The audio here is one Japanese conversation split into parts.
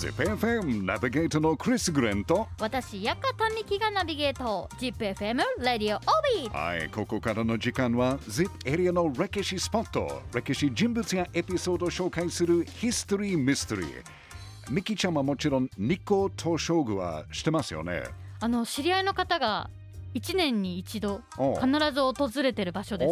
ZIPFM ナビゲートのクリス・グレンと私、ヤカタミキがナビゲート。ZIPFM レディオオビーはい、ここからの時間は ZIP エリアの歴史スポット。歴史人物やエピソードを紹介するヒストリー・ミステリー。ミキちゃんはもちろん日光東照宮は知ってますよね？あの知り合いの方が1年に一度お必ず訪れてる場所です、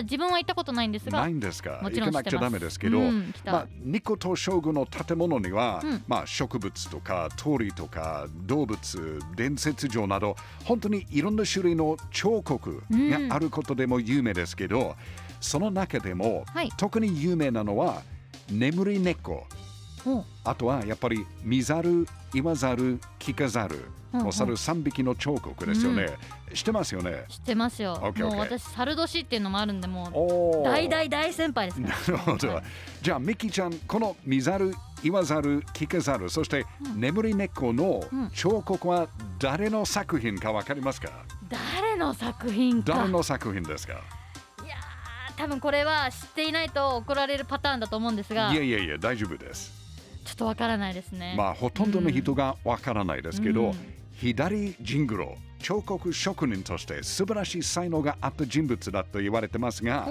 だ自分は行ったことないんですがないんですか？もちろん行かなくちゃダメですけど、うんまあ、日光東照宮の建物には、うん。まあ、植物とか鳥とか動物伝説上など本当にいろんな種類の彫刻があることでも有名ですけど、その中でも、はい。特に有名なのは眠り猫。おあとはやっぱり見ざる言わざる聞かざる。うんうん。お猿3匹の彫刻ですよね、知ってますよね。知ってますよ。OK もう私猿年っていうのもあるんでもう大大大先輩ですなるほど。はい。じゃあ、ミキちゃん、この見ざる、言わざる、聞かざる、そして眠り猫のうん。彫刻は誰の作品かわかりますか？誰の作品か。誰の作品ですか？いやー多分これは知っていないと怒られるパターンだと思うんですが。いやいやいや、大丈夫です。ちょっとわからないですね。まあ、ほとんどの人がわからないですけど、うん。左ジングロ、彫刻職人として素晴らしい才能があった人物だと言われてますが、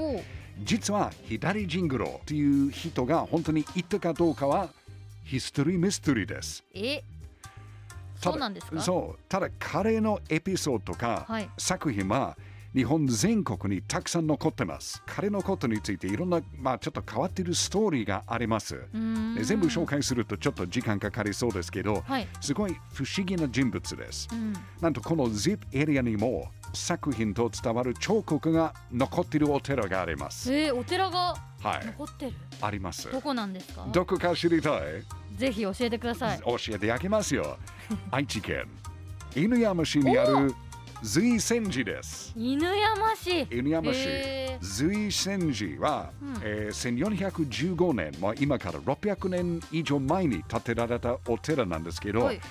実は左ジングロという人が本当にいたかどうかはヒストリーミステリーです。え？そうなんですか？そう。ただ彼のエピソードとか、はい。作品は日本全国にたくさん残ってます。彼のことについていろんな、まあ、ちょっと変わっているストーリーがあります。全部紹介するとちょっと時間かかりそうですけど、はい。すごい不思議な人物です、うん。なんとこの ZIP エリアにも作品と伝わる彫刻が残っているお寺があります。えー、お寺がはい。残ってる？あります。どこなんですか？どこか知りたい？ぜひ教えてください。教えてあげますよ。愛知県犬山市にある随泉寺です。犬山市。犬山市、随泉寺は、うん。えー1415年、まあ、今から600年以上前に建てられたお寺なんですけど、はい。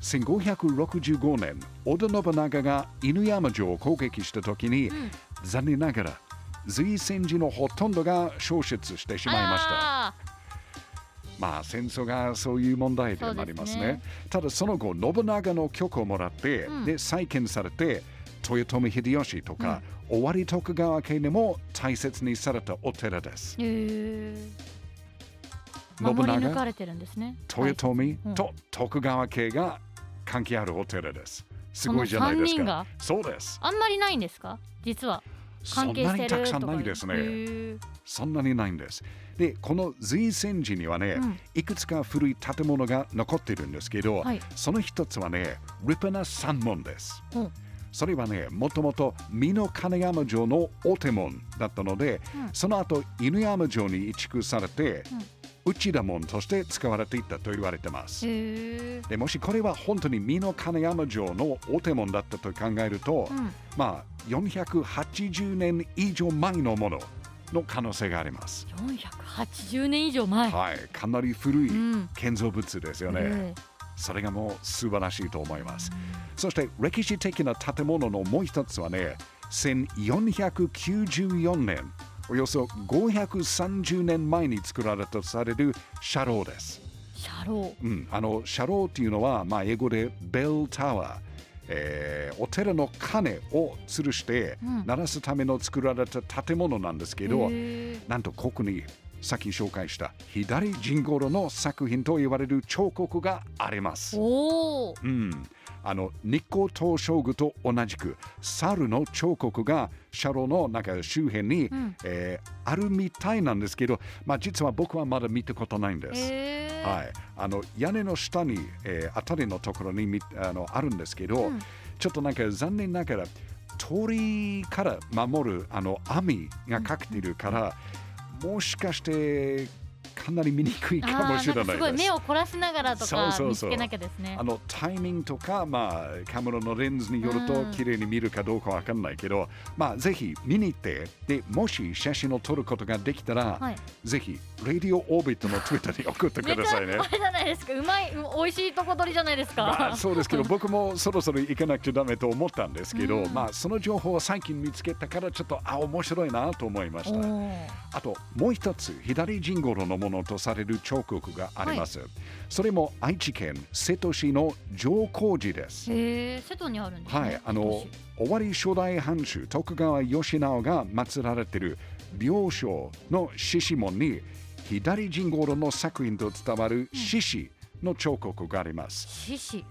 1565年織田信長が犬山城を攻撃した時に、ん。残念ながら随泉寺のほとんどが消失してしまいました。あまあ戦争がそういう問題でもありますね。ただその後信長の許可をもらって、うんで再建されて豊臣秀吉とか、尾張徳川家でも大切にされたお寺です。信長、ね豊臣うんと徳川家が関係あるお寺です。すごいじゃないですかが？そうです。あんまりないんですか？実は関係してるなにたくさんないですね。そんなにないんです。で、この随泉寺にはね、うんいくつか古い建物が残っているんですけど、はいその一つはね、立派な山門です。うんそれはね、もともと美濃金山城の大手門だったので、うんその後犬山城に移築されて、内田門として使われていったと言われてます。でもしこれは本当に美濃金山城の大手門だったと考えると、うんまあ480年以上前のものの可能性があります。480年以上前はい、かなり古いうん建造物ですよね。えそれがもう素晴らしいと思います。そして歴史的な建物のもう一つはね、1494年、およそ530年前に作られたとされる車楼です。車両。うん、あの車楼っていうのは、まあ、英語でベルタワー、えーお寺の鐘を吊るしてうん。鳴らすための作られた建物なんですけど、へー。なんとここにさっき紹介した左陣五郎の作品と言われる彫刻があります。おおうん、あの日光東照宮と同じく猿の彫刻が車両のなんか周辺に、ん。えーあるみたいなんですけど、まあ、実は僕はまだ見たことないんです。へえはい、あの屋根の下に、えー、あたりのところにみあのあるんですけど、うん。ちょっとなんか残念ながら鳥から守るあの網がかけているから、もしかしてかなり見にくいかもしれないです。すごい目を凝らしながらとか見つけなきゃですね。あのタイミングとか、まあ、カメラのレンズによるとうん。綺麗に見るかどうかわかんないけど、まあ、ぜひ見に行ってでもし写真を撮ることができたら、はい。ぜひ、ラディオオービットの Twitter に送ってくださいね。じゃないですか。うまいうん美味しいとこ取りじゃないですか、まあ、そうですけど僕もそろそろ行かなくちゃダメと思ったんですけど、うん。まあ、その情報を最近見つけたからちょっとあ面白いなと思いました。あともう一つ左陣五郎のもののとされる彫刻があります。それも愛知県瀬戸市の上皇寺です。へえ瀬戸にあるんですねはい、あの終わり初代藩主徳川義直が祀られている病床の獅子門に左陣五郎の作品と伝わる獅子の彫刻があります。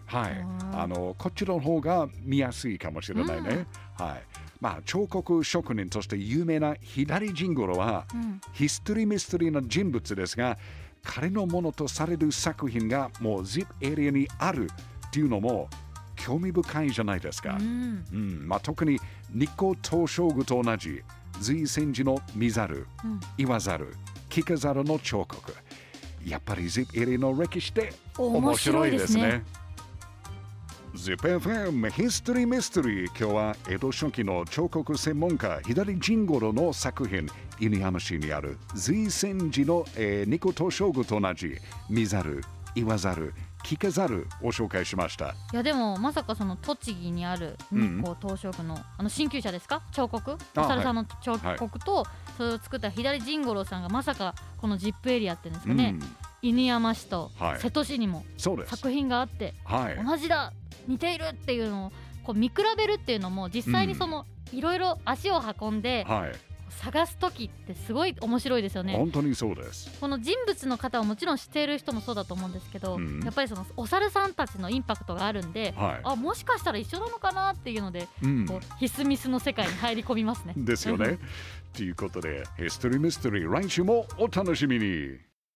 はい。うん、あのこっちの方が見やすいかもしれないね。はい、まあ彫刻職人として有名な左陣五郎は、うん。ヒストリーミステリーな人物ですが、彼のものとされる作品がもう ZIP エリアにあるっていうのも興味深いじゃないですか。うん。うん。まあ、特に日光東照宮と同じ随戦時の見ざる、うん。言わざる、聞かざるの彫刻。やっぱり ZIP エリアの歴史って面白いですね。ZIPFM ヒストリーミステリー今日は江戸初期の彫刻専門家左陣五郎の作品。犬山市にある随戦時の、えー、ニコ東照宮と同じ。見ざる言わざる聞かざるを紹介しました。いやでもまさかその栃木にある日光東照宮の、あの鍼灸者ですか？彫刻？おあ猿さんの彫刻と、それを作った左陣五郎さんがまさかこのジップエリアっていうんですかね、うん。犬山市とはい。瀬戸市にも作品があって、はい。同じだ似ているっていうのをこう見比べるっていうのも実際にその、いろいろ足を運んではい探す時ってすごい面白いですよね。本当にそうです。この人物の方はもちろん知っている人もそうだと思うんですけど、うん。やっぱりそのお猿さんたちのインパクトがあるんで、はい。あもしかしたら一緒なのかなっていうので、うん。こうヒスミスの世界に入り込みますね。ですよね。ということでヒストリーミステリー来週もお楽しみに